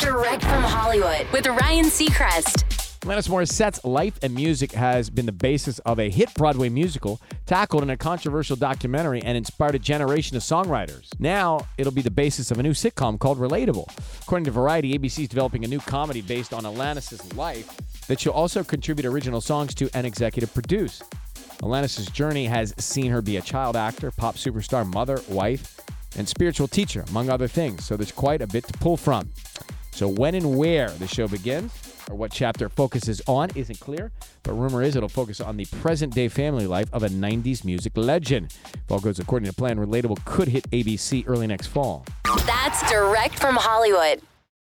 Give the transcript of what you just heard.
Direct from Hollywood with Ryan Seacrest. Alanis Morissette's life and music has been the basis of a hit Broadway musical, tackled in a controversial documentary, and inspired a generation of songwriters. Now, it'll be the basis of a new sitcom called Relatable. According to Variety, ABC is developing a new comedy based on Alanis' life that she'll also contribute original songs to and executive produce. Alanis' journey has seen her be a child actor, pop superstar, mother, wife, and spiritual teacher, among other things, so there's quite a bit to pull from. So, when and where the show begins, or what chapter focuses on, isn't clear, but rumor is it'll focus on the present day family life of a 90s music legend. If all goes according to plan, Relatable could hit ABC early next fall. That's direct from Hollywood.